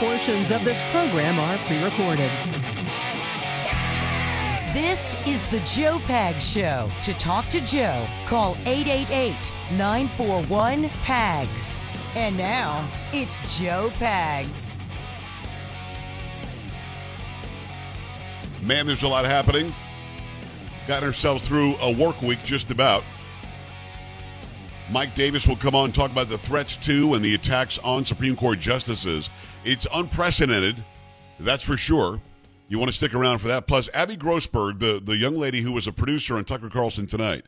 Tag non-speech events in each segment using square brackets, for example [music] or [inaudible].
Portions of this program are pre recorded. This is the Joe Pags Show. To talk to Joe, call 888 941 PAGS. And now, it's Joe Pags. Man, there's a lot happening. Gotten ourselves through a work week just about. Mike Davis will come on and talk about the threats to and the attacks on Supreme Court justices. It's unprecedented, that's for sure. You want to stick around for that. Plus, Abby Grossberg, the, the young lady who was a producer on Tucker Carlson tonight,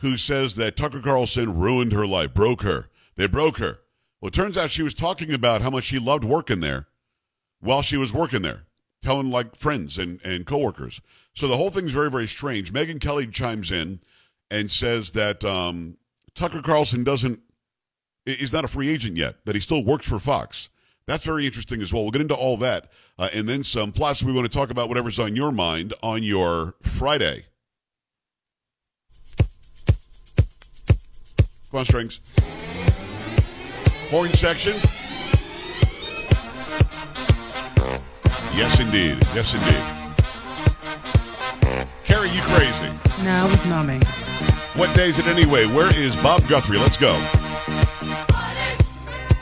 who says that Tucker Carlson ruined her life, broke her. They broke her. Well, it turns out she was talking about how much she loved working there while she was working there, telling like friends and, and coworkers. So the whole thing's very, very strange. Megyn Kelly chimes in and says that um, Tucker Carlson doesn't he's not a free agent yet, but he still works for Fox. That's very interesting as well. We'll get into all that uh, and then some. Plus, we want to talk about whatever's on your mind on your Friday. Come on, strings. Horn section. Yes, indeed. Yes, indeed. Carrie, you crazy. No, it's not me. What day is it anyway? Where is Bob Guthrie? Let's go.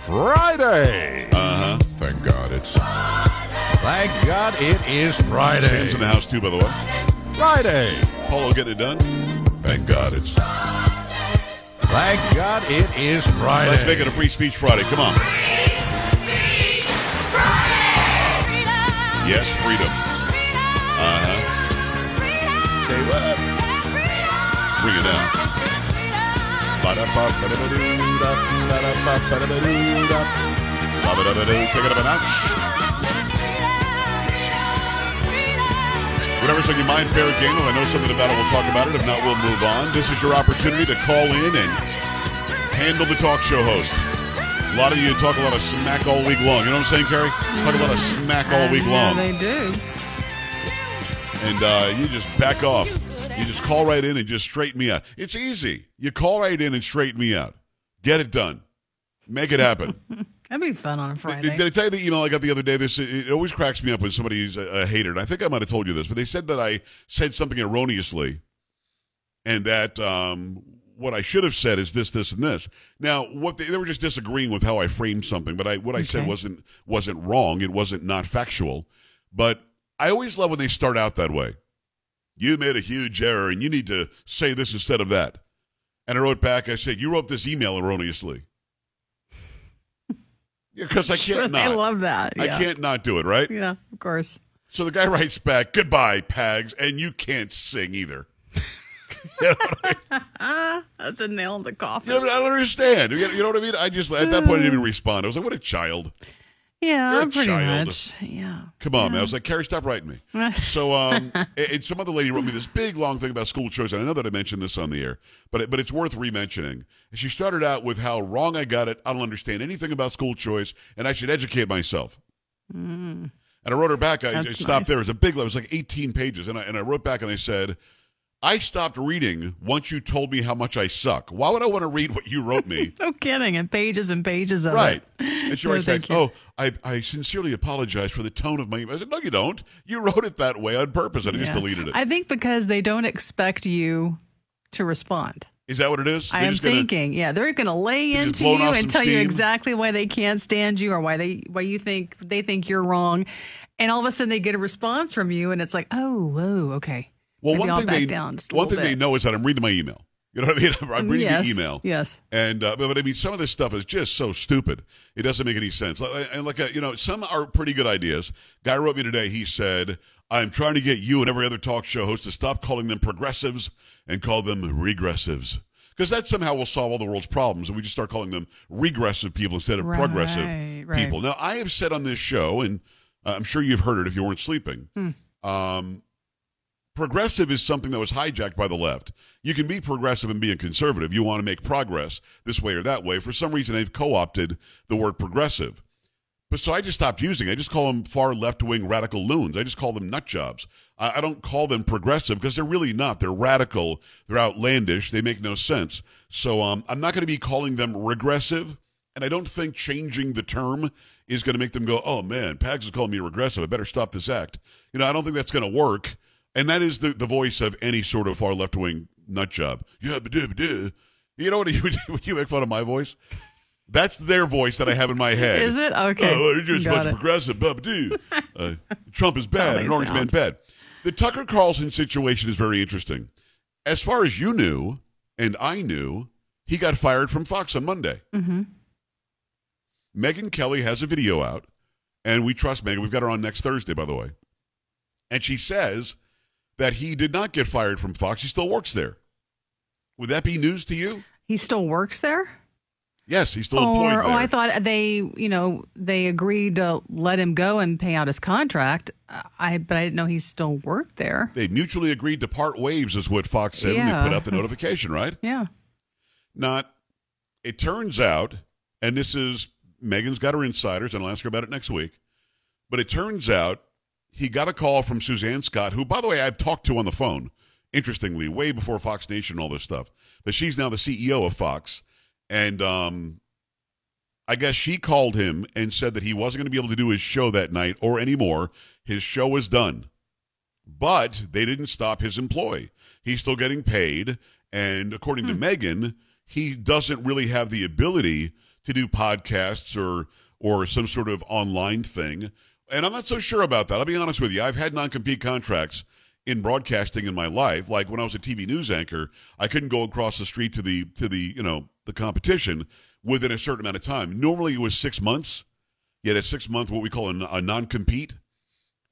Friday. Uh huh. Thank God it's. Thank God it is Friday. Sam's in the house too, by the way. Friday. Polo getting it done. Thank God it's. Thank God it is Friday. Let's make it a free speech Friday. Come on. Yes, freedom. Take it up a notch. Whatever's on your mind, fair game. If I know something about it, we'll talk about it. If not, we'll move on. This is your opportunity to call in and handle the talk show host. A lot of you talk a lot of smack all week long. You know what I'm saying, Carrie? Talk a lot of smack all week Yeah, long. they do. And uh, you just back off. You just call right in and just straighten me out. It's easy. You call right in and straighten me out. Get it done. Make it happen. [laughs] That'd be fun on a Friday. Did, did I tell you the email I got the other day? This it always cracks me up when somebody's a, a hater. And I think I might have told you this, but they said that I said something erroneously, and that um, what I should have said is this, this, and this. Now, what they, they were just disagreeing with how I framed something, but I what I said wasn't wasn't wrong. It wasn't not factual, but I always love when they start out that way. You made a huge error, and you need to say this instead of that. And I wrote back. I said, "You wrote this email erroneously." [laughs] Because I can't not. I love that. I can't not do it, right? Yeah, of course. So the guy [laughs] writes back, "Goodbye, Pags," and you can't sing either. [laughs] you, know I, Ah, that's a nail in the coffin. you know, I don't understand. You know what I mean? I just at that point I didn't even respond. I was like, "What a child!" Yeah, You're a pretty child. much. Yeah. Come on, man. I was like, "Carrie, stop writing me." [laughs] So, um, and some other lady wrote me this big long thing about school choice, and I know that I mentioned this on the air, but it, but it's worth re-mentioning. And she started out with how wrong I got it. I don't understand anything about school choice, and I should educate myself. And I wrote her back. I, I Mm. Stopped nice. there. It was a big. letter. It was like 18 pages, and I and I wrote back and I said, "I stopped reading once you told me how much I suck. Why would I want to read what you wrote me?" [laughs] No kidding. And pages and pages of it. Right. it. And she [laughs] No, writes back, you. "Oh, I, I sincerely apologize for the tone of my." email." I said, "No, you don't. You wrote it that way on purpose, and I just deleted it. I think because they don't expect you to respond. Is that what it is? I am gonna- thinking, yeah, they're going to lay into you and tell you exactly why they can't stand you or why they why you think they think you're wrong, and all of a sudden they get a response from you, and it's like, oh, whoa, okay. Well, Maybe one thing they down one thing they know is that I'm reading my email. You know what I mean? [laughs] I'm reading yes, the email. Yes. And uh, but, but I mean, some of this stuff is just so stupid. It doesn't make any sense. And like uh, you know, some are pretty good ideas. Guy wrote me today. He said, "I'm trying to get you and every other talk show host to stop calling them progressives and call them regressives." Because that somehow will solve all the world's problems, and we just start calling them regressive people instead of progressive Right, right. people. Now, I have said on this show, and uh, I'm sure you've heard it if you weren't sleeping. Hmm. Um, progressive is something that was hijacked by the left. You can be progressive and be a conservative. You want to make progress this way or that way. For some reason, they've co opted the word progressive. But so I just stopped using it. I just call them far left wing radical loons. I just call them nut jobs. I, I don't call them progressive because they're really not. They're radical. They're outlandish. They make no sense. So um, I'm not going to be calling them regressive. And I don't think changing the term is going to make them go, oh man, Pags is calling me regressive. I better stop this act. You know, I don't think that's going to work. And that is the, the voice of any sort of far left wing nut job. Yeah, but duh, but duh. You know what [laughs] you would you make fun of my voice? That's their voice that I have in my head. Is it? Okay. Oh, you're just a Got bunch of progressive. Blah, doo. uh, [laughs] Trump is bad. An orange man bad. The Tucker Carlson situation is very interesting. As far as you knew, and I knew, he got fired from Fox on Monday. Mm-hmm. Megyn Kelly has a video out, and we trust Megyn. We've got her on next Thursday, by the way. And she says that he did not get fired from Fox. He still works there. Would that be news to you? He still works there? Yes, he's still employed Or, there. oh, I thought they, you know, they agreed to let him go and pay out his contract. I, but I didn't know he still worked there. they mutually agreed to part ways, is what Fox said when they put out the [laughs] notification, right? Yeah. Not. It turns out, and this is Megyn's got her insiders, and I'll ask her about it next week. But it turns out he got a call from Suzanne Scott, who, by the way, I've talked to on the phone. Interestingly, way before Fox Nation and all this stuff, but she's now the CEO of Fox, and um, I guess she called him and said that he wasn't going to be able to do his show that night or anymore. His show was done. But they didn't stop his employ. He's still getting paid. And according to Megyn, he doesn't really have the ability to do podcasts or or some sort of online thing. And I'm not so sure about that. I'll be honest with you. I've had non-compete contracts in broadcasting in my life. Like when I was a TV news anchor, I couldn't go across the street to the to the, you know, the competition within a certain amount of time. Normally it was 6 months. Yet at 6 months what we call a, a non-compete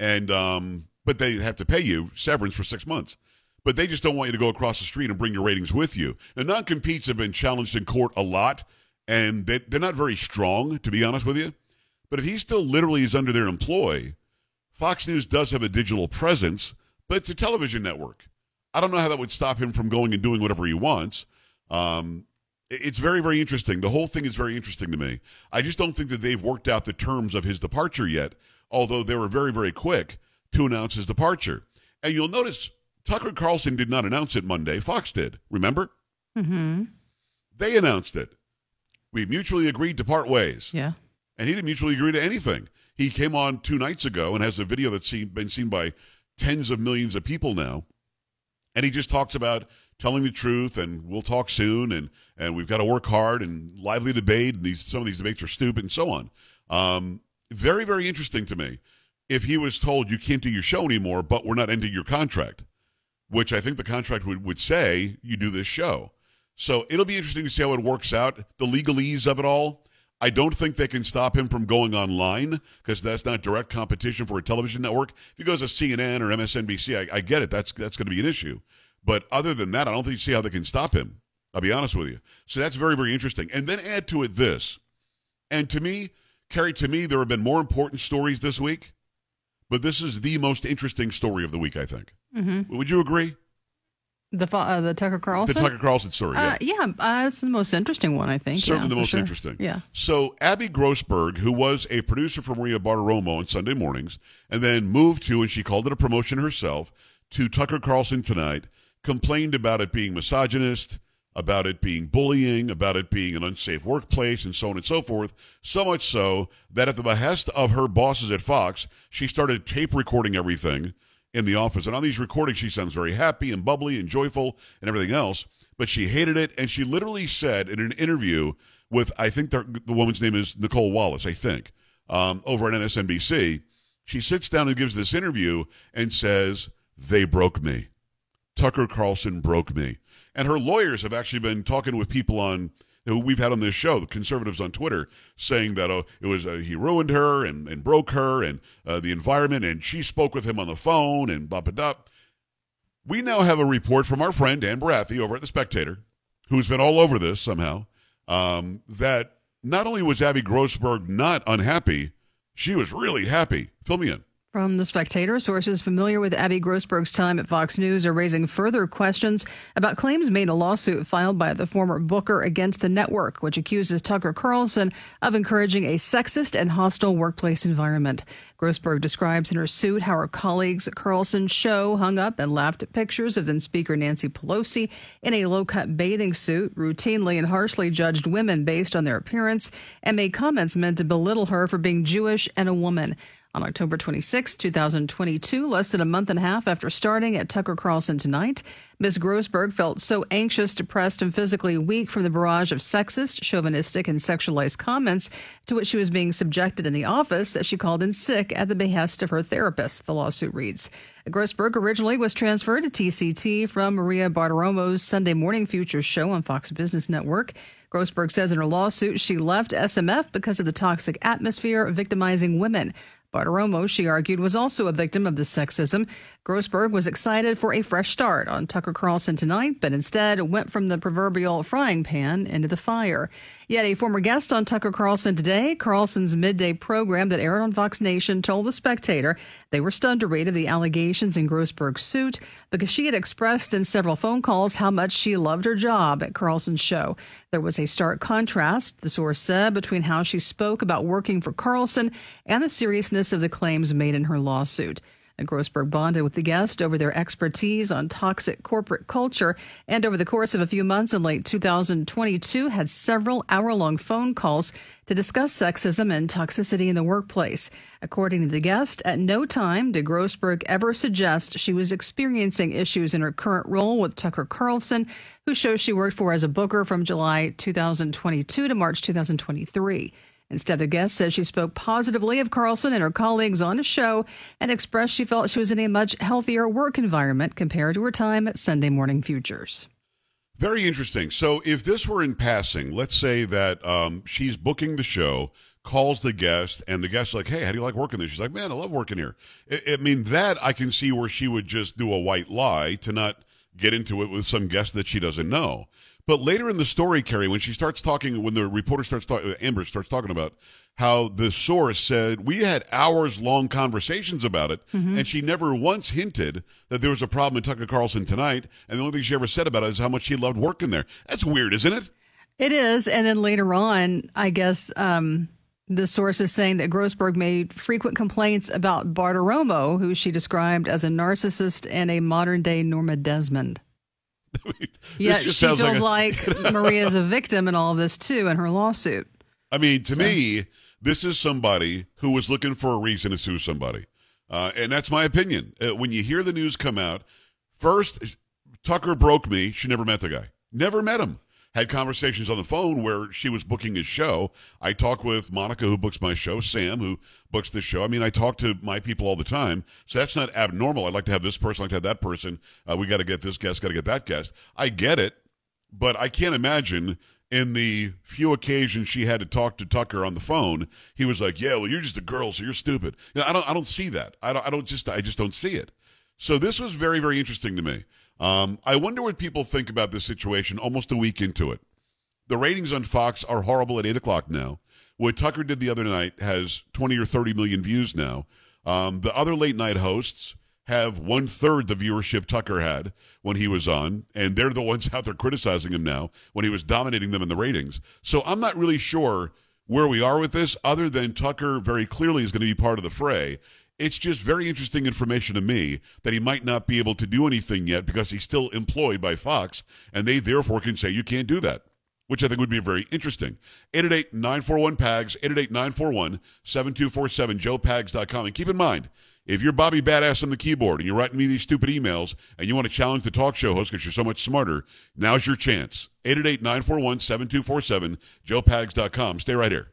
and um, but they have to pay you severance for six months. But they just don't want you to go across the street and bring your ratings with you. Now, non-competes have been challenged in court a lot, and they, they're not very strong, to be honest with you. But if he still literally is under their employ, Fox News does have a digital presence, but it's a television network. I don't know how that would stop him from going and doing whatever he wants. Um, it's very, very interesting. The whole thing is very interesting to me. I just don't think that they've worked out the terms of his departure yet, although they were very, very quick to announce his departure. And you'll notice Tucker Carlson did not announce it Monday. Fox did. Remember? Mm-hmm. They announced it. We mutually agreed to part ways. Yeah. And he didn't mutually agree to anything. He came on two nights ago and has a video that's seen, been seen by tens of millions of people now. And he just talks about telling the truth and we'll talk soon and, and we've got to work hard and lively debate and these some of these debates are stupid and so on. Um, very, very interesting to me. If he was told you can't do your show anymore, but we're not ending your contract, which I think the contract would, would say you do this show. So it'll be interesting to see how it works out. The legalese of it all. I don't think they can stop him from going online because that's not direct competition for a television network. If he goes to CNN or MSNBC, I, I get it. That's that's going to be an issue. But other than that, I don't think you see how they can stop him. I'll be honest with you. So that's very very interesting. And then add to it this, and to me, Carrie, to me, there have been more important stories this week, but this is the most interesting story of the week. I think. Mm-hmm. Would you agree? The uh, the Tucker Carlson. The Tucker Carlson story. yeah. Uh, yeah, uh, it's the most interesting one, I think. Certainly yeah, the most sure. interesting. Yeah. So Abby Grossberg, who was a producer for Maria Bartiromo on Sunday mornings, and then moved to, and she called it a promotion herself, to Tucker Carlson tonight, complained about it being misogynist, about it being bullying, about it being an unsafe workplace, and so on and so forth. So much so that at the behest of her bosses at Fox, she started tape recording everything in the office. And on these recordings, she sounds very happy and bubbly and joyful and everything else. But she hated it. And she literally said in an interview with, I think the, woman's name is Nicolle Wallace, I think, um, over at MSNBC, she sits down and gives this interview and says, They broke me. Tucker Carlson broke me. And her lawyers have actually been talking with people on who we've had on this show, the conservatives on Twitter, saying that oh, it was uh, he ruined her and, and broke her and uh, the environment, and she spoke with him on the phone and blah blah blah. We now have a report from our friend Dan Barathi over at the Spectator, who's been all over this somehow. Um, that not only was Abby Grossberg not unhappy, she was really happy. Fill me in. From The Spectator, sources familiar with Abby Grossberg's time at Fox News are raising further questions about claims made in a lawsuit filed by the former booker against the network, which accuses Tucker Carlson of encouraging a sexist and hostile workplace environment. Grossberg describes in her suit how her colleagues at Carlson's show hung up and laughed at pictures of then Speaker Nancy Pelosi in a low cut bathing suit, routinely and harshly judged women based on their appearance, and made comments meant to belittle her for being Jewish and a woman. On October 26, 2022, less than a month and a half after starting at Tucker Carlson Tonight, Ms. Grossberg felt so anxious, depressed, and physically weak from the barrage of sexist, chauvinistic, and sexualized comments to which she was being subjected in the office that she called in sick at the behest of her therapist, the lawsuit reads. Grossberg originally was transferred to TCT from Maria Bartiromo's Sunday Morning Futures show on Fox Business Network. Grossberg says in her lawsuit she left SMF because of the toxic atmosphere victimizing women. Bartiromo, she argued, was also a victim of the sexism. Grossberg was excited for a fresh start on Tucker Carlson tonight, but instead went from the proverbial frying pan into the fire. Yet a former guest on Tucker Carlson today, Carlson's midday program that aired on Fox Nation, told The Spectator they were stunned to read of the allegations in Grossberg's suit because she had expressed in several phone calls how much she loved her job at Carlson's show. There was a stark contrast, the source said, between how she spoke about working for Carlson and the seriousness of the claims made in her lawsuit. Grossberg bonded with the guest over their expertise on toxic corporate culture and over the course of a few months in late 2022 had several hour-long phone calls to discuss sexism and toxicity in the workplace. According to the guest, at no time did Grossberg ever suggest she was experiencing issues in her current role with Tucker Carlson, whose show she worked for as a booker from July 2022 to March 2023. Instead, the guest says she spoke positively of Carlson and her colleagues on his show and expressed she felt she was in a much healthier work environment compared to her time at Sunday Morning Futures. Very interesting. So, if this were in passing, let's say that um, she's booking the show, calls the guest, and the guest's like, "Hey, how do you like working there?" She's like, "Man, I love working here." I, I mean, that I can see where she would just do a white lie to not get into it with some guest that she doesn't know. But later in the story, Carrie, when she starts talking, when the reporter starts talking, Amber starts talking about how the source said we had hours long conversations about it, mm-hmm. and she never once hinted that there was a problem in Tucker Carlson tonight. And the only thing she ever said about it is how much she loved working there. That's weird, isn't it? It is. And then later on, I guess um, the source is saying that Grossberg made frequent complaints about Bartiromo, who she described as a narcissist and a modern day Norma Desmond. [laughs] yeah, she feels like, a- like [laughs] Maria's a victim in all of this too in her lawsuit. I mean, to so. me, this is somebody who was looking for a reason to sue somebody. Uh, and that's my opinion. Uh, when you hear the news come out, first, Tucker broke me. She never met the guy. Never met him had conversations on the phone where she was booking his show. I talk with Monica, who books my show, Sam, who books the show. I mean, I talk to my people all the time, so that's not abnormal. I'd like to have this person, I'd like to have that person. Uh, we got to get this guest, got to get that guest. I get it, but I can't imagine in the few occasions she had to talk to Tucker on the phone, he was like, "Yeah, well, you're just a girl, so you're stupid." You know, I don't, I don't see that. I don't, I don't just, I just don't see it. So this was very, very interesting to me. Um, I wonder what people think about this situation almost a week into it. The ratings on Fox are horrible at 8 o'clock now. What Tucker did the other night has 20 or 30 million views now. Um, the other late night hosts have one third the viewership Tucker had when he was on, and they're the ones [laughs] out there criticizing him now when he was dominating them in the ratings. So I'm not really sure where we are with this, other than Tucker very clearly is going to be part of the fray. It's just very interesting information to me that he might not be able to do anything yet because he's still employed by Fox, and they therefore can say you can't do that, which I think would be very interesting. 888 941 PAGS, 888 941 7247, joepags.com. And keep in mind, if you're Bobby Badass on the keyboard and you're writing me these stupid emails and you want to challenge the talk show host because you're so much smarter, now's your chance. 888 941 7247, joepags.com. Stay right here.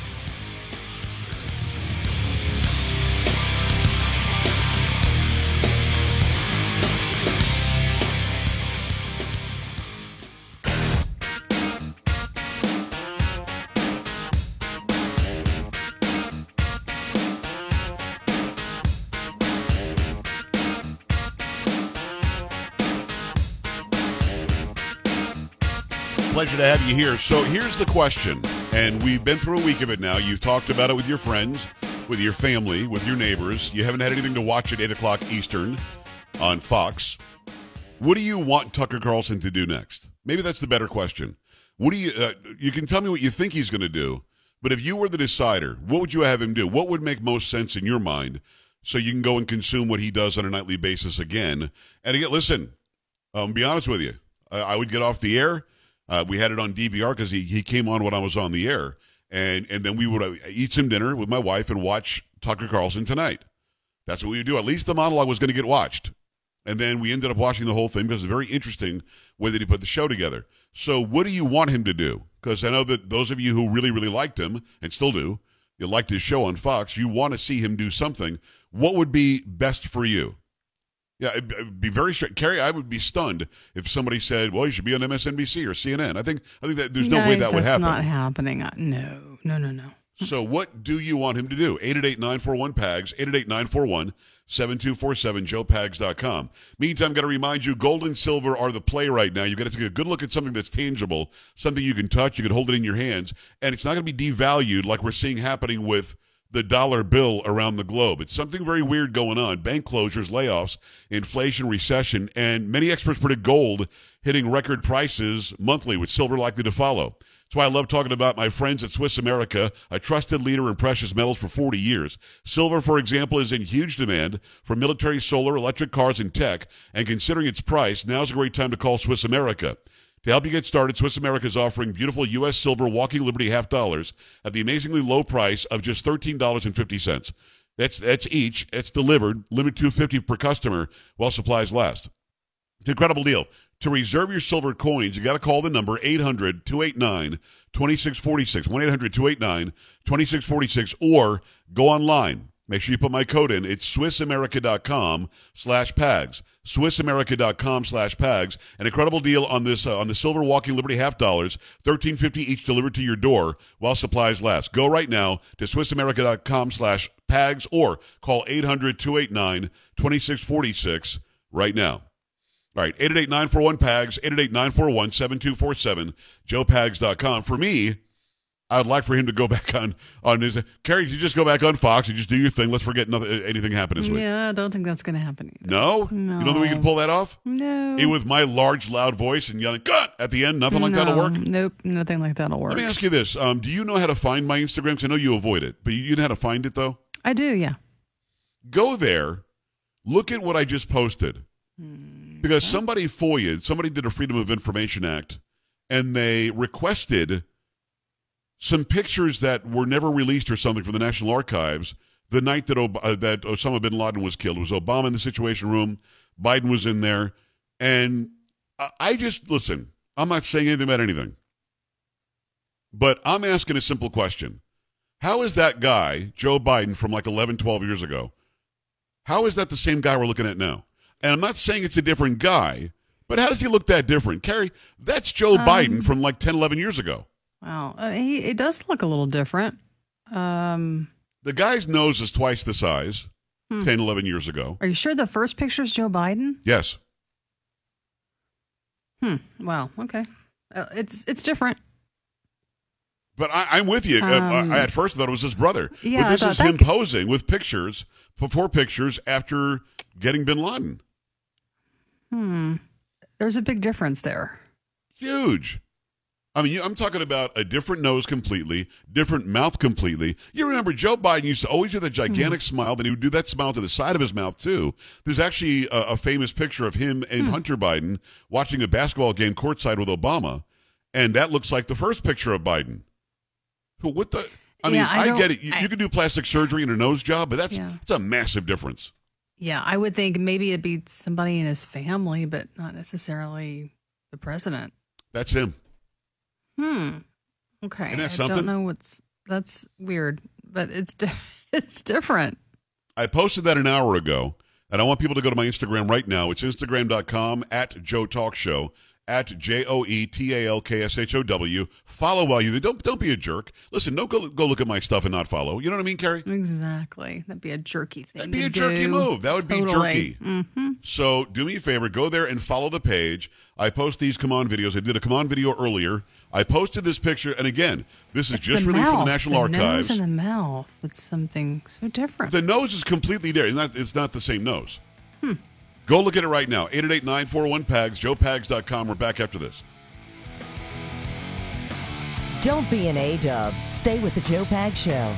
Pleasure to have you here. So here's the question, and we've been through a week of it now. You've talked about it with your friends, with your family, with your neighbors. You haven't had anything to watch at 8 o'clock Eastern on Fox. What do you want Tucker Carlson to do next? Maybe that's the better question. What do you? Uh, you can tell me what you think he's going to do, but if you were the decider, what would you have him do? What would make most sense in your mind, so you can go and consume what he does on a nightly basis again? And again, listen, be honest with you, I would get off the air. Uh, we had it on DVR because he, he came on when I was on the air, and and then we would uh, eat some dinner with my wife and watch Tucker Carlson tonight. That's what we would do. At least the monologue was going to get watched. And then we ended up watching the whole thing because it's very interesting way that he put the show together. So, what do you want him to do? Because I know that those of you who really, really liked him and still do, you liked his show on Fox, you want to see him do something. What would be best for you? Yeah, it'd be very straight. Carrie, I would be stunned if somebody said, "Well, you should be on MSNBC or CNN." I think I think that there's no, way that would happen. That's not happening. No, no, no, no. So, what do you want him to do? 888 941 PAGS, 888 941 7247, joepags.com. Meantime, got to remind you gold and silver are the play right now. You've got to take a good look at something that's tangible, something you can touch, you can hold it in your hands, and it's not going to be devalued like we're seeing happening with the dollar bill around the globe. It's something very weird going on. Bank closures, layoffs, inflation, recession, and many experts predict gold hitting record prices monthly, with silver likely to follow. That's why I love talking about my friends at Swiss America, a trusted leader in precious metals for 40 years. Silver, for example, is in huge demand for military, solar, electric cars, and tech. And considering its price, now's a great time to call Swiss America. To help you get started, Swiss America is offering beautiful U.S. silver walking Liberty half dollars at the amazingly low price of just $13.50. That's that's each. It's delivered, limit 250 per customer while supplies last. It's an incredible deal. To reserve your silver coins, you got to call the number 800 289 2646, 1 800 289 2646, or go online. Make sure you put my code in. It's SwissAmerica.com slash PAGS. SwissAmerica.com slash PAGS. An incredible deal on this uh, on the Silver Walking Liberty half dollars, thirteen fifty each delivered to your door while supplies last. Go right now to SwissAmerica.com slash PAGS or call 800 289 2646 right now. All right, 888-941-PAGS, 888-941-7247, joepags.com. For me, I would like for him to go [laughs] back on on his Carrie. You just go back on Fox and just do your thing. Let's forget nothing, anything happened this week. Yeah, I don't think that's going to happen. Either. No? No. you don't think we can pull that off? No. Even with my large, loud voice and yelling "cut" at the end, nothing like no, that'll work. Nope, nothing like that'll work. Let me ask you this: um, Do you know how to find my Instagram? 'Cause I know you avoid it, but you, know how to find it though. I do, yeah. Go there, look at what I just posted, because somebody FOIA, somebody did a Freedom of Information Act, and they requested some pictures that were never released or something from the National Archives the night that Ob- uh, that Osama bin Laden was killed. It was Obama in the Situation Room, Biden was in there, and I, I just listen. I'm not saying anything about anything, but I'm asking a simple question: How is that guy Joe Biden from like 11, 12 years ago? How is that the same guy we're looking at now? And I'm not saying it's a different guy, but how does he look that different? Carrie, that's Joe Biden from like 10, 11 years ago. Wow. Uh, he it does look a little different. Um, The guy's nose is twice the size 10, 11 years ago. are you sure the first picture is Joe Biden? Yes. Hmm. Wow. Okay. Uh, it's it's different. But I, I'm with you. Uh, Um, I, at first thought it was his brother. yeah, but this is him could- posing with pictures, before pictures after getting bin Laden. Hmm. There's a big difference there. Huge. I mean, I'm talking about a different nose completely, different mouth completely. You remember Joe Biden used to always do that mm-hmm. gigantic smile, then he would do that smile to the side of his mouth too. There's actually a, a famous picture of him and hmm. Hunter Biden watching a basketball game courtside with Obama, and that looks like the first picture of Biden. Who- What the? I mean, Yeah, I I, get it. You, I- you can do plastic surgery and a nose job, but that's Yeah. it's a massive difference. Yeah, I would think maybe it'd be somebody in his family, but not necessarily the president. That's him. Hmm. Okay. Isn't that I don't know what's that's weird, but it's di- [laughs] it's different. I posted that an hour ago, and I want people to go to my Instagram right now. It's Instagram.com at Joe Talk Show. At J O E T A L K S H O W. Follow while you don't don't be a jerk. Listen, don't go go look at my stuff and not follow. You know what I mean, Carrie? Exactly. That'd be a jerky thing. That'd be a jerky move. That would be Totally. jerky. Mm-hmm. So do me a favor, go there and follow the page. I post these come on videos. I did a come on video earlier. I posted this picture, and again, this is It's just released from the National the Archives. Nose and the mouth. It's something so different. The nose is completely there. It's not, it's not the same nose. Hmm. Go look at it right now. 888-941-PAGS, joepags.com. We're back after this. Don't be an A dub. Stay with the Joe Pags Show.